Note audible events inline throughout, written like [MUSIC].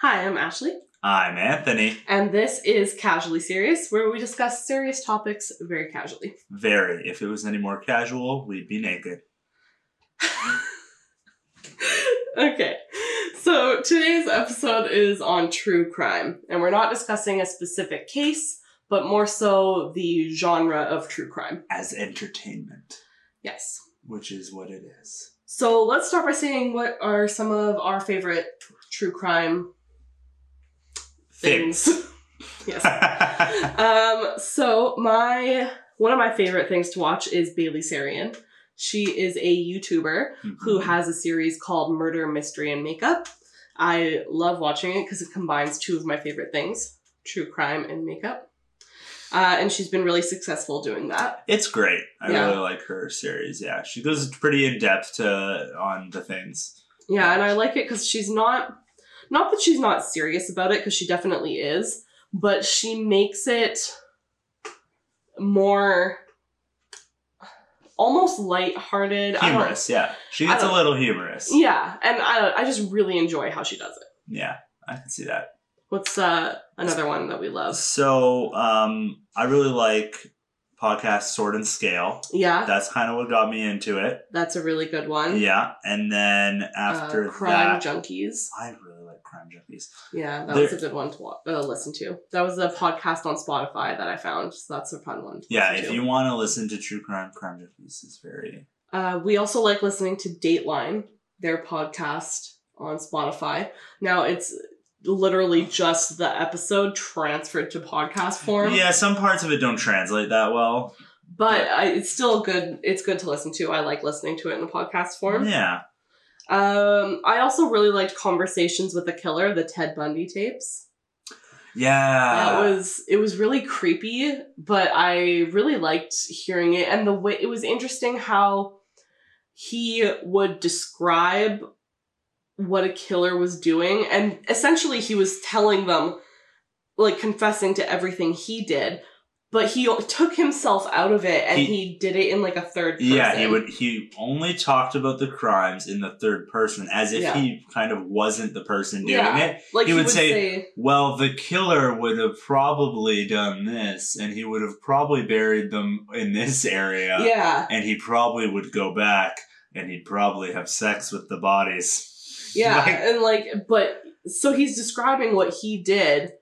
Hi, I'm Ashley, I'm Anthony. and this is Casually Serious, where we discuss serious topics very casually. Very. If it was any more casual, we'd be naked. [LAUGHS] okay, so today's episode is on true crime, and we're not discussing a specific case, but more so the genre of true crime. As entertainment, Yes. which is what it is. So let's start by saying what are some of our favorite true crime things. [LAUGHS] yes. Um, so my one of my favorite things to watch is Bailey Sarian. She is a YouTuber who Mhm. has a series called Murder, Mystery, and Makeup. I love watching it because it combines two of my favorite things: true crime and makeup. Uh, and she's been really successful doing that. It's great. I Yeah. really like her series. Yeah, she goes pretty in depth to on the things. Yeah, and I like it because she's not, not that she's not serious about it, because she definitely is, but she makes it more almost lighthearted. Humorous, yeah. She gets a little humorous. Yeah, and I, I just really enjoy how she does it. Yeah, I can see that. What's uh, another one that we love? So, um, I really like podcast Sword and Scale. Yeah, That's kind of what got me into it. that's a really good one. Yeah, and then Uh, after Crime that, Junkies. I really like Crime Junkies. Yeah, that There- was a good one to uh, listen to. That was a podcast on Spotify that I found, so that's a fun one. Yeah, if to. you want to listen to true crime, Crime Junkies is very Uh, we also like listening to Dateline, their podcast on Spotify. Now it's literally just the episode transferred to podcast form. Yeah, some parts of it don't translate that well. But I, it's still good. It's good to listen to. I like listening to it in the podcast form. Yeah. Um, I also really liked Conversations with the Killer, the Ted Bundy tapes. Yeah. that was it was really creepy, but I really liked hearing it and the way it was interesting how he would describe what a killer was doing and essentially he was telling them like confessing to everything he did but he took himself out of it and he, He- did it in like a third person. yeah, he would he only talked about the crimes in the third person as if Yeah. he kind of wasn't the person doing Yeah. it. like he would say- Well, the killer would have probably done this and he would have probably buried them in this area. yeah And he probably would go back and he'd probably have sex with the bodies. Yeah, [LAUGHS] Like- and like, but so he's describing what he did,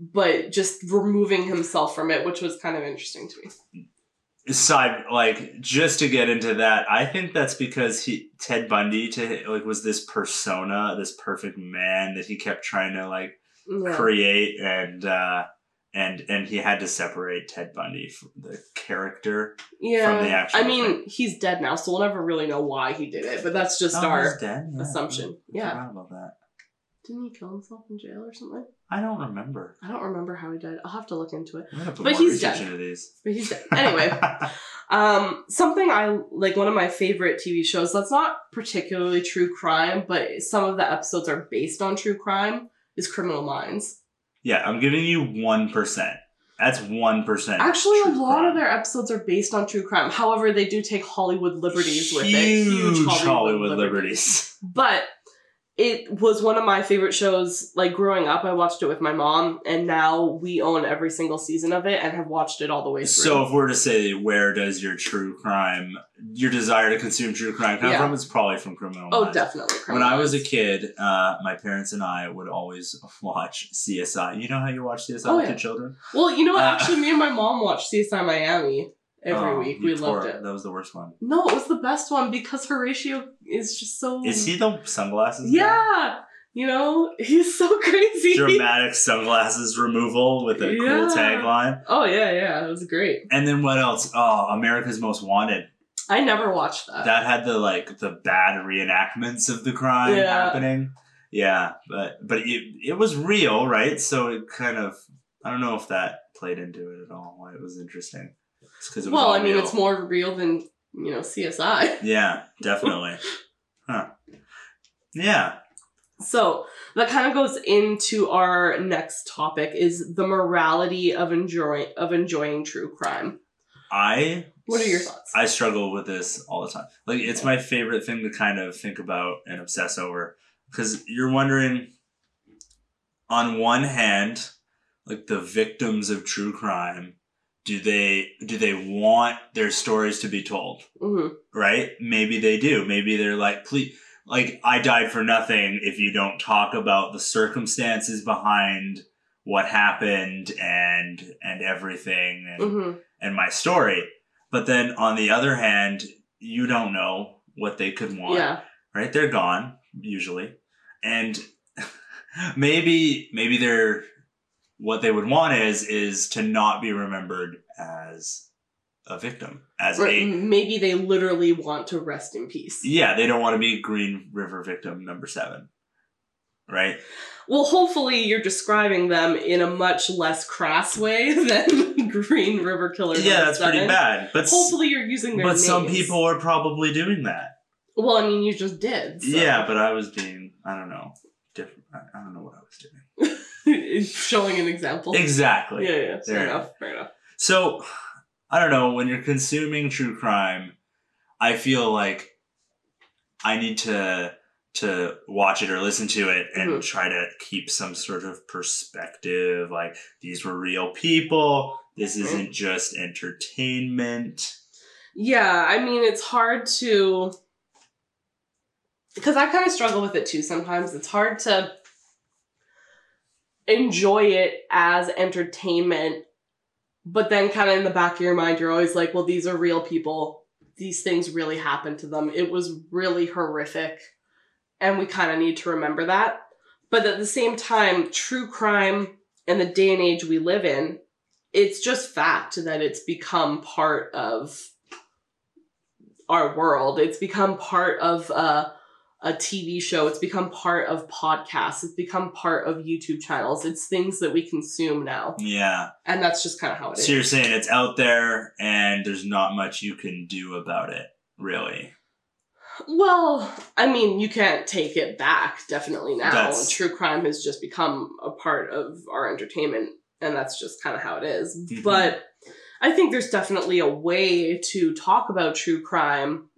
but just removing himself from it, which was kind of interesting to me. side like just to get into that i think that's because he ted bundy to like was this persona this perfect man that he kept trying to like Yeah. create and uh and and he had to separate ted bundy from the character yeah. from the actual I mean, he's dead now, so we'll never really know why he did it, but that's just Oh, our? Yeah. assumption. I Yeah. forgot about that Didn't he kill himself in jail or something? i don't remember I don't remember how he died. I'll have to look into it. i'm gonna put But he's dead. into these But he's dead. Anyway, [LAUGHS] um, something I like one of my favorite TV shows that's not particularly true crime, but some of the episodes are based on true crime is Criminal Minds. Yeah i'm giving you 1% that's 1% Actually, a lot crime. of their episodes are based on true crime. However, they do take Hollywood liberties with it. Huge Hollywood liberties. But it was one of my favorite shows. Like growing up, I watched it with my mom, and now we own every single season of it and have watched it all the way through. So if we're to say where does your true crime, your desire to consume true crime come Yeah. from, it's probably from Criminal oh, Minds. definitely. When I was a kid, uh, my parents and I would always [LAUGHS] watch CSI. You know how you watch CSI Oh, with yeah. your children? Well, you know what? Uh, Actually, me and my mom watched CSI Miami every Oh, week. We loved it. That was the worst one. No, it was the best one because Horatio is just so. Is he the sunglasses? guy? Yeah, you know he's so [LAUGHS] crazy. Dramatic sunglasses removal with a Yeah. cool tagline. Oh yeah, yeah, it was great. And then what else? Oh, America's Most Wanted. I never watched that. that had the like the bad reenactments of the crime Yeah. happening. Yeah, but but it it was real, right? So it kind of I don't know if that played into it at all. Why it was interesting. It's because it was well, I mean, real. it's more real than you know CSI. Yeah, definitely. [LAUGHS] huh. Yeah. So that kind of goes into our next topic: is the morality of enjoying of enjoying true crime. I What are your thoughts? I struggle with this all the time. Like it's my favorite thing to kind of think about and obsess over because you're wondering on one hand, like the victims of true crime, do they do they want their stories to be told? hmm Right? Maybe they do. Maybe they're like, please, like I died for nothing if you don't talk about the circumstances behind what happened and and everything and hmm and my story. But then on the other hand, you don't know what they could want Yeah. right? They're gone usually, and [LAUGHS] maybe maybe they're what they would want is is to not be remembered as a victim, as Or a maybe they literally want to rest in peace. yeah. They don't want to be Green River victim number seven, right? Well, hopefully you're describing them in a much less crass way [LAUGHS] than [LAUGHS] Green River Killer. yeah, that's pretty bad. But Hopefully you're using their but some people are probably doing that. Well, I mean, you just did. so. Yeah, but I was being I don't know different. I don't know what I was doing. [LAUGHS] showing an example. Exactly. Yeah, yeah. Fair enough. Fair enough. So, I don't know, when you're consuming true crime, I feel like I need to to watch it or listen to it and Mhm. try to keep some sort of perspective like these were real people. This Mhm. isn't just entertainment. Yeah, I mean, it's hard to. Because I kind of struggle with it too sometimes. It's hard to enjoy it as entertainment, but then kind of in the back of your mind, you're always like, well, these are real people. These things really happened to them. It was really horrific. And we kind of need to remember that. But at the same time, true crime and the day and age we live in, it's just fact that it's become part of our world. It's become part of uh, a TV show. It's become part of podcasts. It's become part of YouTube channels. It's things that we consume now. Yeah. And that's just kind of how it is. So you're saying it's out there and there's not much you can do about it, really. Well, I mean, you can't take it back, definitely now. That's- True crime has just become a part of our entertainment, and that's just kind of how it is. Mhm. But I think there's definitely a way to talk about true crime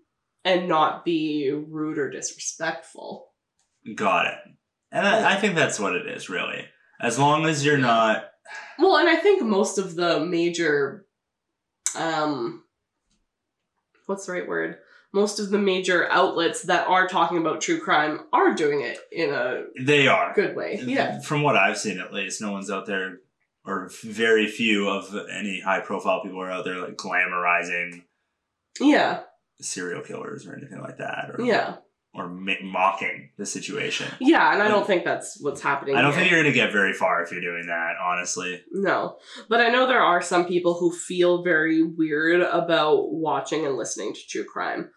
and not be rude or disrespectful. Got it. And I, I think that's what it is, really. As long as you're not Well, and I think most of the major, um, what's the right word? Most of the major outlets that are talking about true crime are doing it in a they are. good way. Yeah. From what I've seen, at least, no one's out there, or very few of any high profile people are out there like glamorizing Yeah. Serial killers or anything like that, or Yeah. or ma- mocking the situation. Yeah, and I don't think that's what's happening. I don't here. think you're gonna get very far if you're doing that, honestly. No. But I know there are some people who feel very weird about watching and listening to true crime.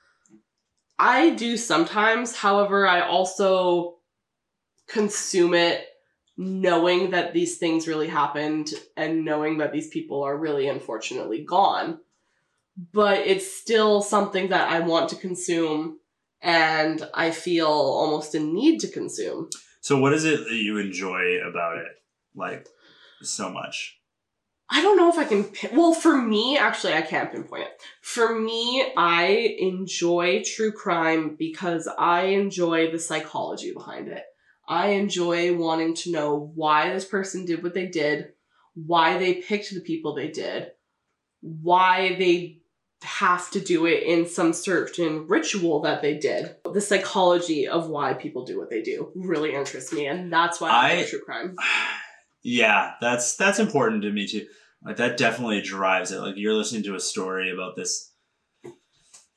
I do sometimes, however, I also consume it knowing that these things really happened and knowing that these people are really unfortunately gone. But it's still something that I want to consume and I feel almost a need to consume. So, what is it that you enjoy about it, like so much? I don't know if I can. Pin- well, for me, actually, I can't pinpoint it. For me, I enjoy true crime because I enjoy the psychology behind it. I enjoy wanting to know why this person did what they did, why they picked the people they did, why they have to do it in some certain ritual that they did. The psychology of why people do what they do really interests me, and that's why I, I- true crime. [SIGHS] yeah, that's that's important to me too. Like that definitely drives it. Like you're listening to a story about this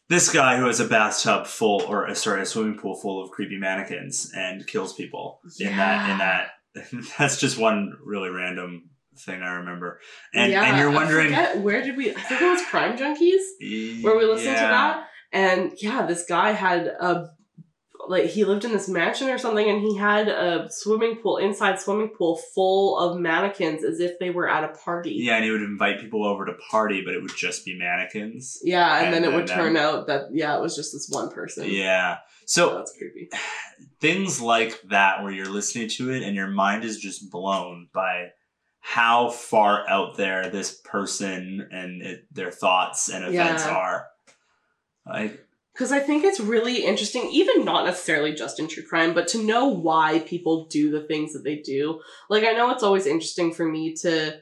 this guy who has a bathtub full or uh, sorry, a swimming pool full of creepy mannequins and kills people in that in that [LAUGHS] that's just one really random thing I remember. And and you're wondering forget, where did we? I think it was Crime Junkies where we listened to that, and yeah, this guy had a like he lived in this mansion or something, and he had a swimming pool inside swimming pool full of mannequins as if they were at a party. Yeah, and he would invite people over to party, but it would just be mannequins. Yeah, and, And then it then would that- turn um, out that yeah, it was just this one person. Yeah. so So that's creepy. [SIGHS] things like that where you're listening to it and your mind is just blown by how far out there this person and it, their thoughts and events Yeah. are. Like because I think it's really interesting, even not necessarily just in true crime, but to know why people do the things that they do. Like, I know it's always interesting for me to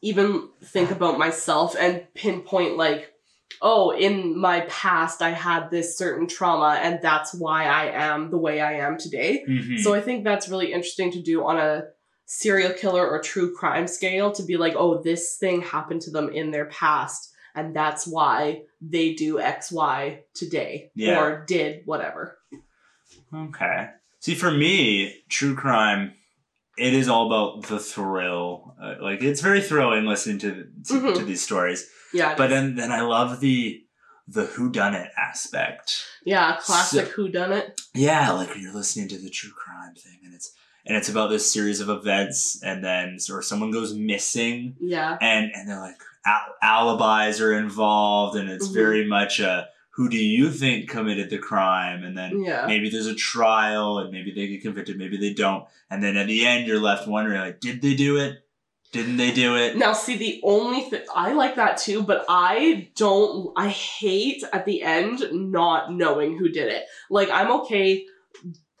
even think about myself and pinpoint, like, oh, in my past, I had this certain trauma, and that's why I am the way I am today. Mhm. So I think that's really interesting to do on a serial killer or true crime scale to be like, oh, this thing happened to them in their past, and that's why they do X, Y today, Yeah. or did whatever. Okay. See, for me, true crime, it is all about the thrill. Uh, like it's very thrilling listening to to, Mhm. to these stories. Yeah, But is. then then I love the the who done it aspect. yeah, classic Who Done It. Yeah, like you're listening to the true crime thing, and it's and it's about this series of events, and then or someone goes missing, Yeah, and and they're like al- alibis are involved, and it's Mhm. very much a who do you think committed the crime, and then yeah, maybe there's a trial, and maybe they get convicted, maybe they don't, and then at the end you're left wondering like, did they do it? Didn't they do it? Now, see, the only thing I like that too, but I don't. I hate at the end not knowing who did it. Like, I'm okay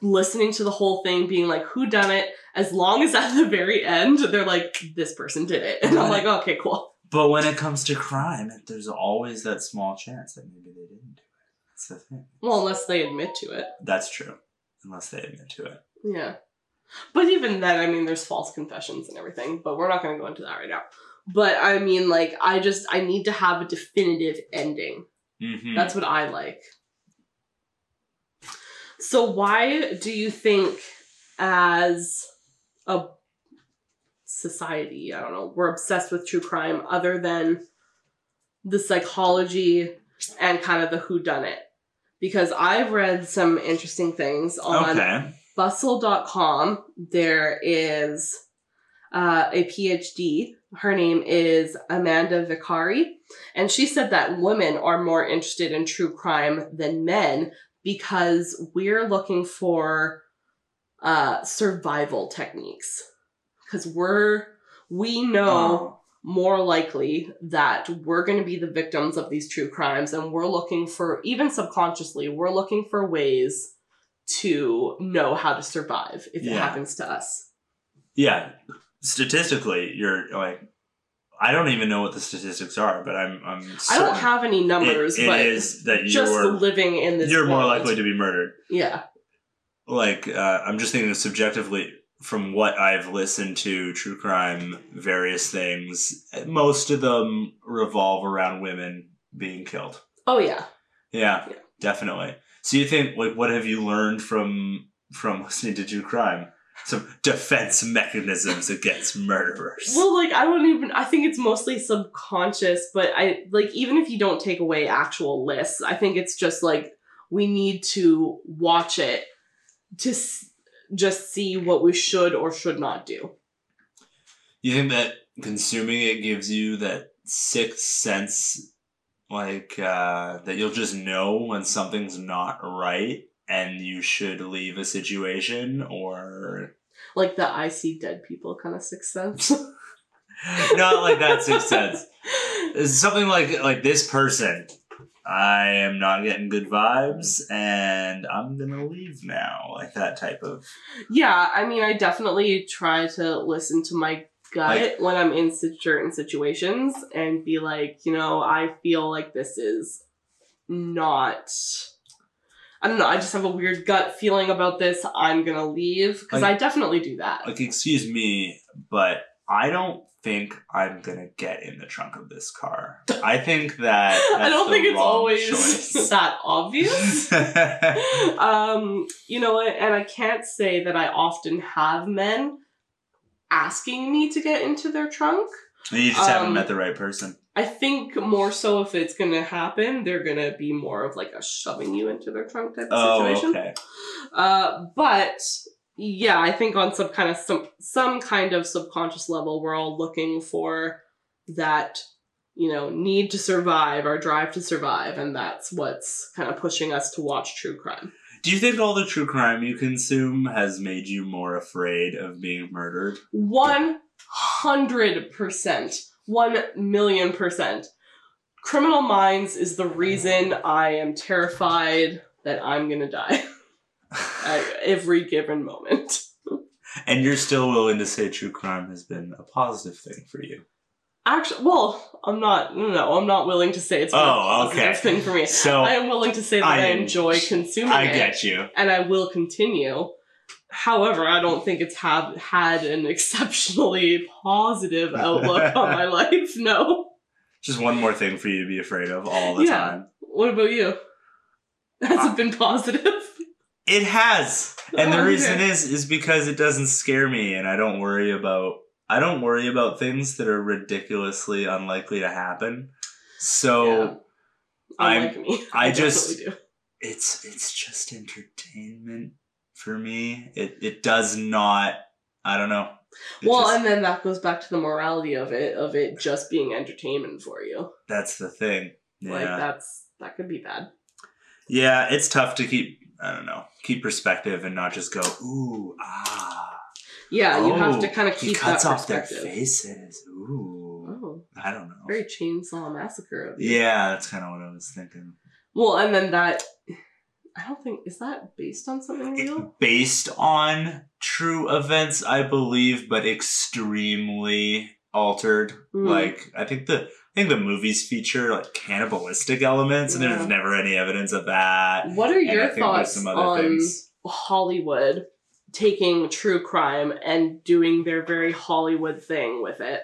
listening to the whole thing, being like, "Who done it?" As long as at the very end they're like, "This person did it," and I'm like, "Okay, cool." But when it comes to crime, there's always that small chance that maybe they didn't do it. That's the thing. Well, unless they admit to it, That's true, unless they admit to it. yeah. But even then, I mean, there's false confessions and everything. But we're not going to go into that right now. But I mean, like, I just I need to have a definitive ending. Mm-hmm. That's what I like. So why do you think as a society, I don't know, we're obsessed with true crime other than the psychology and kind of the who done it? Because I've read some interesting things on okay. bustle.com there is uh, a phd her name is amanda Vicary. And she said that women are more interested in true crime than men because we're looking for uh, survival techniques. Because we're we know Oh. more likely that we're going to be the victims of these true crimes and we're looking for even subconsciously we're looking for ways to know how to survive if it happens to us Yeah, statistically, you're like, I don't even know what the statistics are, but I'm I'm. i don't have any numbers it, it but is that just you're living in this you're more likely to be murdered. yeah Like uh, I'm just thinking subjectively from what I've listened to, true crime, various things. Most of them revolve around women being killed. oh yeah Yeah, Yeah. definitely. So you think like what have you learned from from listening to true crime? Some defense mechanisms against murderers. well like i wouldn't even i think it's mostly subconscious but i like even if you don't take away actual lists i think it's just like we need to watch it to s- just see what we should or should not do You think that consuming it gives you that sixth sense, like uh, that you'll just know when something's not right and you should leave a situation, or like the i see dead people kind of sixth sense [LAUGHS] [LAUGHS] not like that sixth sense. It's something like like this person. I am not getting good vibes, and I'm gonna leave now. Like that type of. Yeah, I mean, I definitely try to listen to my gut Like- when I'm in certain situations and be like, you know, I feel like this is not. I don't know. I just have a weird gut feeling about this. I'm gonna leave because Like- I definitely do that. Like, excuse me, but I don't think I'm gonna get in the trunk of this car. I think that [LAUGHS] I don't think it's always choice. [LAUGHS] that obvious. [LAUGHS] um, you know, and I can't say that I often have men asking me to get into their trunk. you just haven't Um, met the right person. I think more so if it's gonna happen, they're gonna be more of like a shoving you into their trunk type of Oh, situation. okay. Uh, but yeah, I think on some kind of some some kind of subconscious level, we're all looking for that, you know, need to survive, our drive to survive, and that's what's kind of pushing us to watch true crime. Do you think all the true crime you consume has made you more afraid of being murdered? One hundred percent, one million percent. Criminal Minds is the reason I am terrified that I'm gonna die [LAUGHS] at every given moment. and you're still willing to say true crime has been a positive thing for you. Actually, well, I'm not. No, I'm not willing to say it's been a Oh, positive okay. thing for me. So I am willing to say that I, I- enjoy consuming I it, get you. and I will continue. However, I don't think it's have had an exceptionally positive [LAUGHS] outlook on my life. No. Just one more thing for you to be afraid of all the Yeah. time. What about you? Has Uh, it been positive? It has. And the Oh, reason okay. is is because it doesn't scare me and I don't worry about I don't worry about things that are ridiculously unlikely to happen. So I'm- me, I [LAUGHS] just- do. it's it's just entertainment for me. It it does not I don't know. It Well, just- and then that goes back to the morality of it, of it just being entertainment for you. that's the thing. Yeah. Like that's that could be bad. yeah, it's tough to keep I don't know, keep perspective and not just go, ooh, ah. Yeah, you have Oh, to kind of keep He cuts that off their faces. Ooh. Oh, I don't know. very chainsaw massacre of. Yeah, that's kind of what I was thinking. Well, and then that I don't think is that based on something real. Based on true events, I believe, but extremely altered. Mm. Like I think the I think the movies feature like cannibalistic elements, and there's never any evidence of that. What are your thoughts on things. Hollywood taking true crime and doing their very Hollywood thing with it,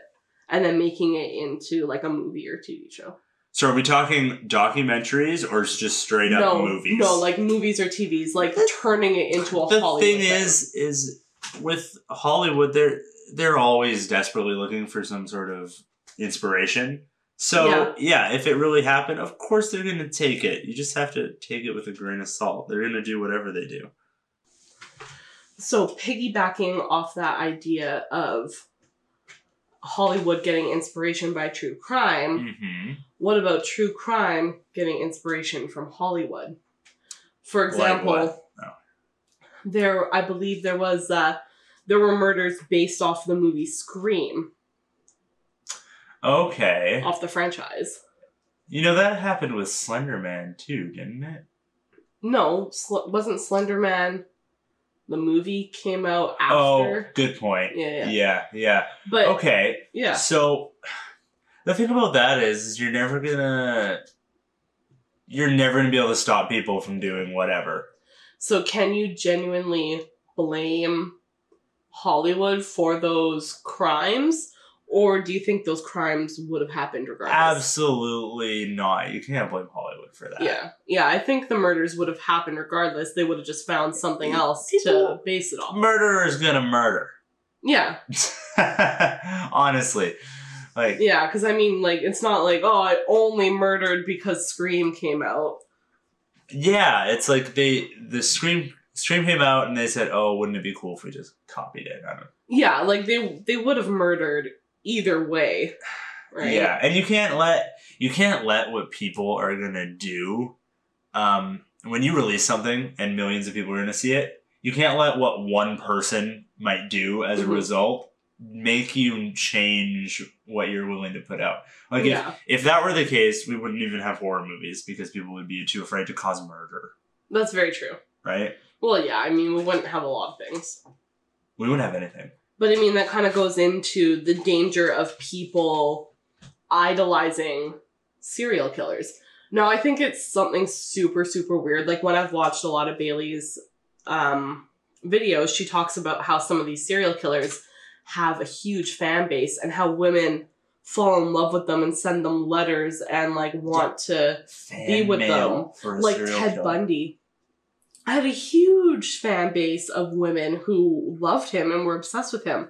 and then making it into like a movie or TV show? So are we talking documentaries or just straight up no, movies? no, like movies or TVs, like turning it into a the Hollywood thing is is with hollywood they're they're always desperately looking for some sort of inspiration so yeah. if it really happened of course they're going to take it you just have to take it with a grain of salt they're going to do whatever they do So piggybacking off that idea of Hollywood getting inspiration by true crime, mm-hmm. what about true crime getting inspiration from Hollywood? For example, what? Oh. there I believe there was uh there were murders based off the movie Scream, okay off the franchise. you know that happened with slender man too didn't it No, Sl- wasn't Slender Man the movie came out oh, after. oh good point Yeah, yeah. yeah yeah But okay yeah. So the thing about that is, is you're never gonna you're never gonna be able to stop people from doing whatever. So can you genuinely blame Hollywood for those crimes? Or do you think those crimes would have happened regardless? Absolutely not. You can't blame Hollywood for that. Yeah. Yeah, I think the murders would have happened regardless. They would have just found something else to base it off. Murderer is gonna murder. Yeah. [LAUGHS] Honestly. Like Yeah, because I mean, like, it's not like, oh, I only murdered because Scream came out. yeah, it's like they the Scream Scream came out and they said, Oh, wouldn't it be cool if we just copied it? I don't Yeah, like they they would have murdered either way. Right? Yeah, and you can't let you can't let what people are gonna do. Um, when you release something and millions of people are gonna see it, you can't let what one person might do as a Mhm. result make you change what you're willing to put out. Like yeah. if if that were the case, we wouldn't even have horror movies because people would be too afraid to cause murder, That's very true. right? Well, yeah, I mean, we wouldn't have a lot of things. We wouldn't have anything. But I mean, that kind of goes into the danger of people idolizing serial killers. Now, I think it's something super, super weird. Like when I've watched a lot of Bailey's um, videos, she talks about how some of these serial killers have a huge fan base and how women fall in love with them and send them letters and like want to Be with a like Ted killer. Bundy. I had a huge fan base of women who loved him and were obsessed with him.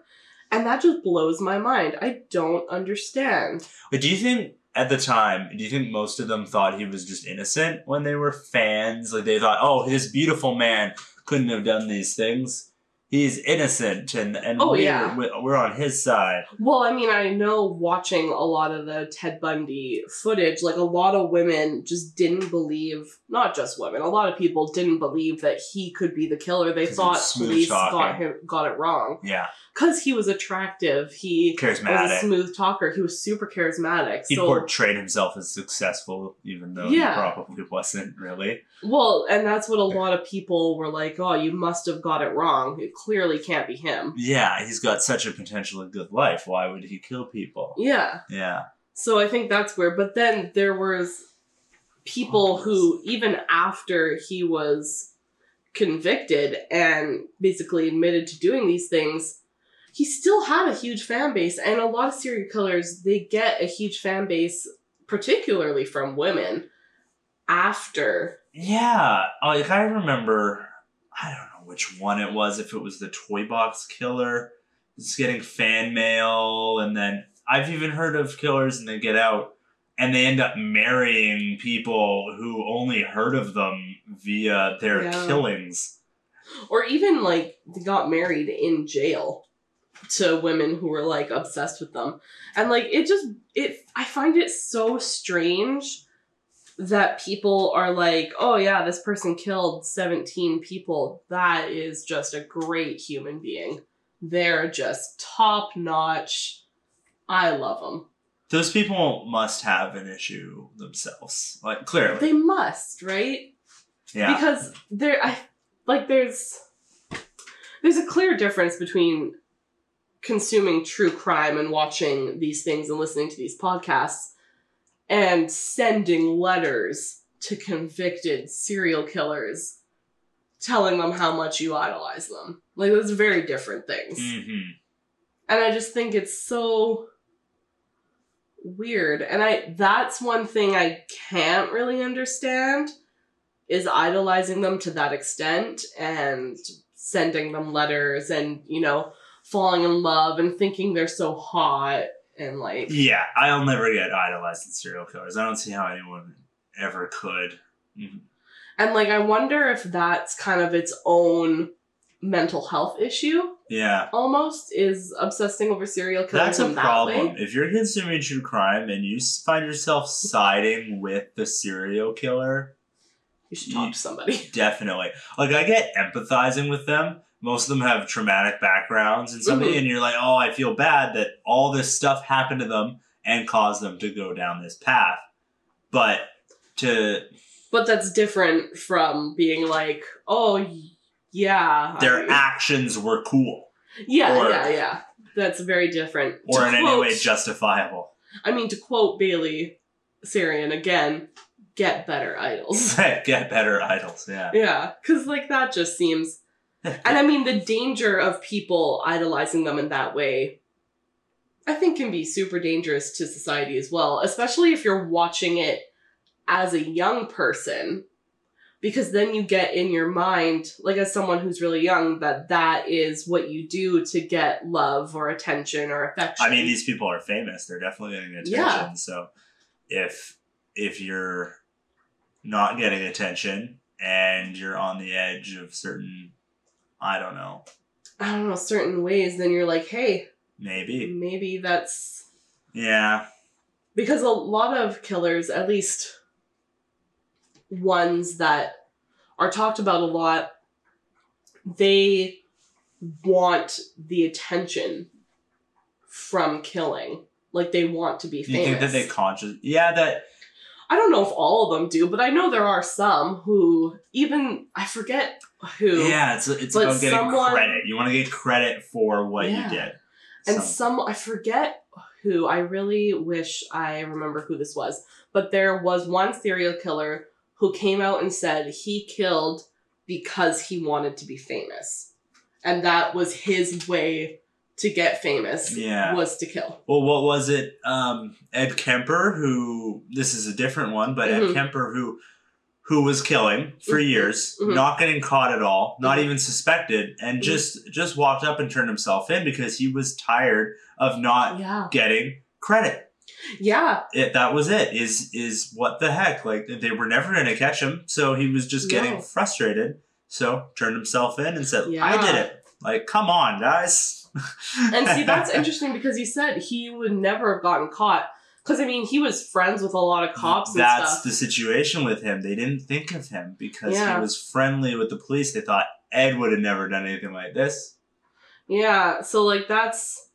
And that just blows my mind. I don't understand. But do you think at the time, do you think most of them thought he was just innocent when they were fans? Like they thought, oh, this beautiful man couldn't have done these things. He's innocent, and and Oh, we're, yeah. we're on his side. Well, I mean, I know watching a lot of the Ted Bundy footage, like a lot of women just didn't believe, not just women, a lot of people didn't believe that he could be the killer. they thought police talking. got him got it wrong. Yeah, because he was attractive. He was a Charismatic. smooth talker. He was super charismatic. He so portrayed himself as successful, even though Yeah. he probably wasn't really. well, and that's what a lot of people were like. Oh, you must have got it wrong. Clearly can't be him. Yeah, he's got such a potentially good life. Why would he kill people? Yeah. Yeah. So I think that's weird. But then there was people who, even after he was convicted and basically admitted to doing these things, he still had a huge fan base. And a lot of serial killers, they get a huge fan base, particularly from women, after. Yeah, like I remember, I don't know which one it was. If it was the toy box killer, it's getting fan mail, and then I've even heard of killers and they get out and they end up marrying people who only heard of them via their Yeah. killings. Or even like they got married in jail to women who were like obsessed with them. And like it just it I find it so strange that people are like, "Oh yeah, this person killed 17 people. That is just a great human being. They're just top notch. I love them. Those people must have an issue themselves, like clearly. They must, right? yeah, because there i like there's there's a clear difference between consuming true crime and watching these things and listening to these podcasts and sending letters to convicted serial killers telling them how much you idolize them. Like those are very different things. Hmm and i just think it's so weird. And i that's one thing i can't really understand is idolizing them to that extent and sending them letters and you know falling in love and thinking they're so hot and like Yeah, I'll never get idolized in serial killers. I don't see how anyone ever could. Mhm. and like i wonder if that's kind of its own mental health issue Yeah, almost is obsessing over serial killers that's a that problem. If you're consuming true crime and you find yourself siding with the serial killer, you should talk to somebody [LAUGHS] definitely. Like I get empathizing with them. Most of them have traumatic backgrounds and something, Mhm. and you're like, oh, I feel bad that all this stuff happened to them and caused them to go down this path. But to But that's different from being like, oh, yeah. their I- actions were cool yeah, or- yeah, yeah. That's very different. or To in any way justifiable. I mean, to quote Bailey Sarian again, get better idols. [LAUGHS] Get better idols, yeah. yeah, because like that just seems. And I mean, the danger of people idolizing them in that way, I think, can be super dangerous to society as well, especially if you're watching it as a young person. Because then you get in your mind, like as someone who's really young, that that is what you do to get love or attention or affection. I mean, these people are famous. They're definitely getting attention. Yeah. So if if you're not getting attention and you're on the edge of certain, I don't know, I don't know, certain ways, then you're like, hey, maybe, maybe that's yeah, because a lot of killers, at least ones that are talked about a lot, they want the attention from killing. Like they want to be you think that they conscious? Yeah, that I don't know if all of them do, but I know there are some who even I forget who. yeah, it's it's about getting someone- credit. You want to get credit for what Yeah. you did. And Some- some, I forget who, I really wish I remember who this was, but there was one serial killer who came out and said he killed because he wanted to be famous. And that was his way to get famous, Yeah. was to kill. Well, what was it? Um, Ed Kemper, who this is a different one, but Mhm. Ed Kemper, who who was killing for Mhm. years, Mhm. not getting caught at all, not Mhm. even suspected, and Mhm. just just walked up and turned himself in because he was tired of not Yeah. getting credit. Yeah. It that was it. Is is what the heck? Like they were never going to catch him, so he was just getting No. frustrated. So turned himself in and said, "I did it." Like, come on, guys. And see, that's [LAUGHS] interesting because he said he would never have gotten caught. Because, I mean, he was friends with a lot of cops and That's the situation with him. They didn't think of him because Yeah. he was friendly with the police. They thought Ed would have never done anything like this. Yeah, so like that's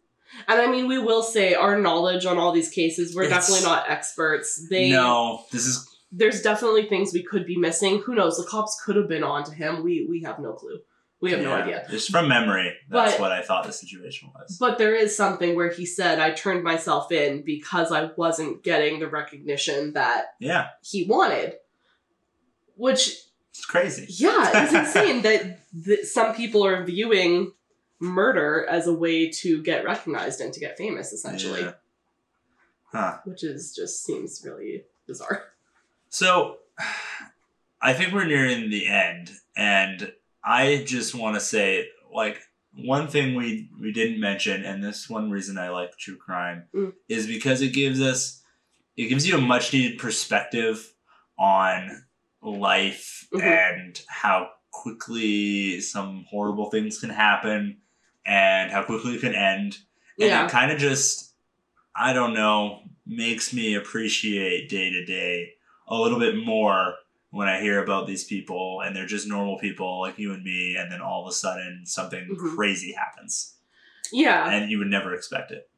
and I mean we will say our knowledge on all these cases, we're It's- definitely not experts. They no, this is there's definitely things we could be missing. Who knows? The cops could have been on to him. We we have no clue. We have no idea. Just from memory, that's But- what I thought the situation was. But there is something where he said I turned myself in because I wasn't getting the recognition that yeah, he wanted. Which it's crazy. yeah, it's [LAUGHS] insane that, that some people are viewing murder as a way to get recognized and to get famous essentially. Yeah. Huh. which is just seems really bizarre. So, [SIGHS] I think we're nearing the end, and I just want to say, like, one thing we we didn't mention, and this one reason I like true crime Mm. is because it gives us, it gives you a much needed perspective on life Mhm. and how quickly some horrible things can happen, and how quickly it can end, and Yeah. it kind of just I don't know, makes me appreciate day to day a little bit more when I hear about these people and they're just normal people like you and me, and then all of a sudden something Mhm. crazy happens Yeah. and you would never expect it.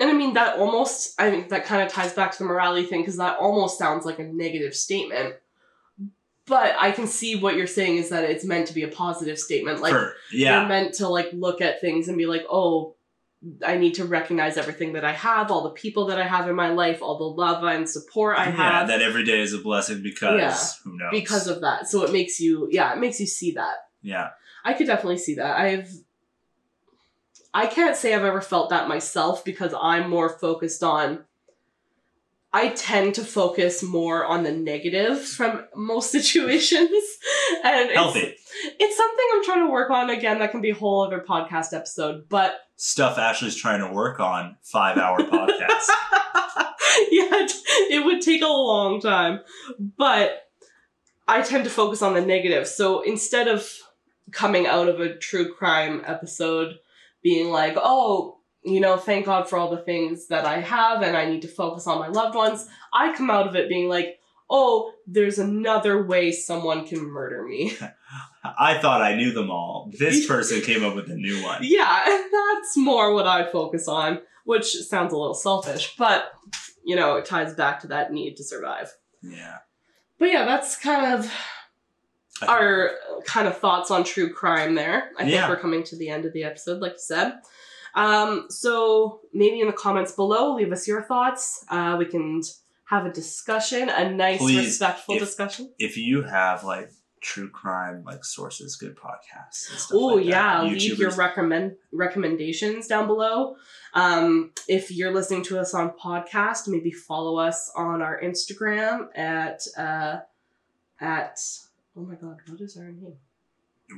And I mean that almost I mean that kind of ties back to the morality thing because that almost sounds like a negative statement. But I can see what you're saying is that it's meant to be a positive statement. Like you're yeah, meant to like look at things and be like, oh, I need to recognize everything that I have, all the people that I have in my life, all the love and support I yeah, have that every day is a blessing because Yeah, who knows? because of that. So it makes you yeah, it makes you see that. yeah, I could definitely see that. I've I can't say I've ever felt that myself because I'm more focused on I tend to focus more on the negative from most [LAUGHS] situations. and it's, healthy it's something I'm trying to work on again that can be a whole other podcast episode, but stuff. Ashley's trying to work on five hour [LAUGHS] podcast. [LAUGHS] yeah, it, it would take a long time. But I tend to focus on the negative. So instead of coming out of a true crime episode being like, oh, you know, thank God for all the things that I have and I need to focus on my loved ones, I come out of it being like, oh, there's another way someone can murder me. [LAUGHS] I thought I knew them all. This [LAUGHS] person came up with a new one. yeah, [LAUGHS] that's more what I focus on, which sounds a little selfish, but, you know, it ties back to that need to survive. Yeah. But yeah, that's kind of our kind of thoughts on true crime there. I think Yeah. we're coming to the end of the episode, like you said. Um, so maybe in the comments below, leave us your thoughts. Uh, we can have a discussion, a nice, Please, respectful if- discussion. if you have like true crime like sources, good podcasts. Oh like that, yeah, leave your recommend recommendations down below. Um, if you're listening to us on podcast, maybe follow us on our Instagram at uh, at oh my god, what is our name?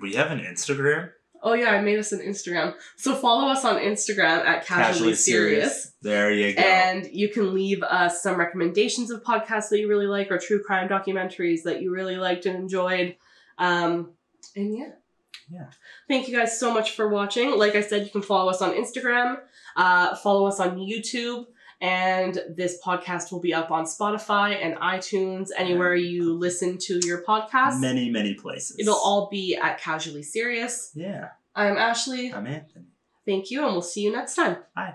we have an Instagram. Oh yeah, I made us an Instagram. So follow us on Instagram at casually, serious. There you go. And you can leave us some recommendations of podcasts that you really like or true crime documentaries that you really liked and enjoyed. Um, and yeah. Yeah. Thank you guys so much for watching. Like I said, you can follow us on Instagram, uh, follow us on YouTube, and this podcast will be up on Spotify and iTunes, anywhere you listen to your podcast. many, many places. It'll all be at Casually Serious. Yeah. I'm Ashley. I'm Anthony. Thank you, and we'll see you next time. Bye.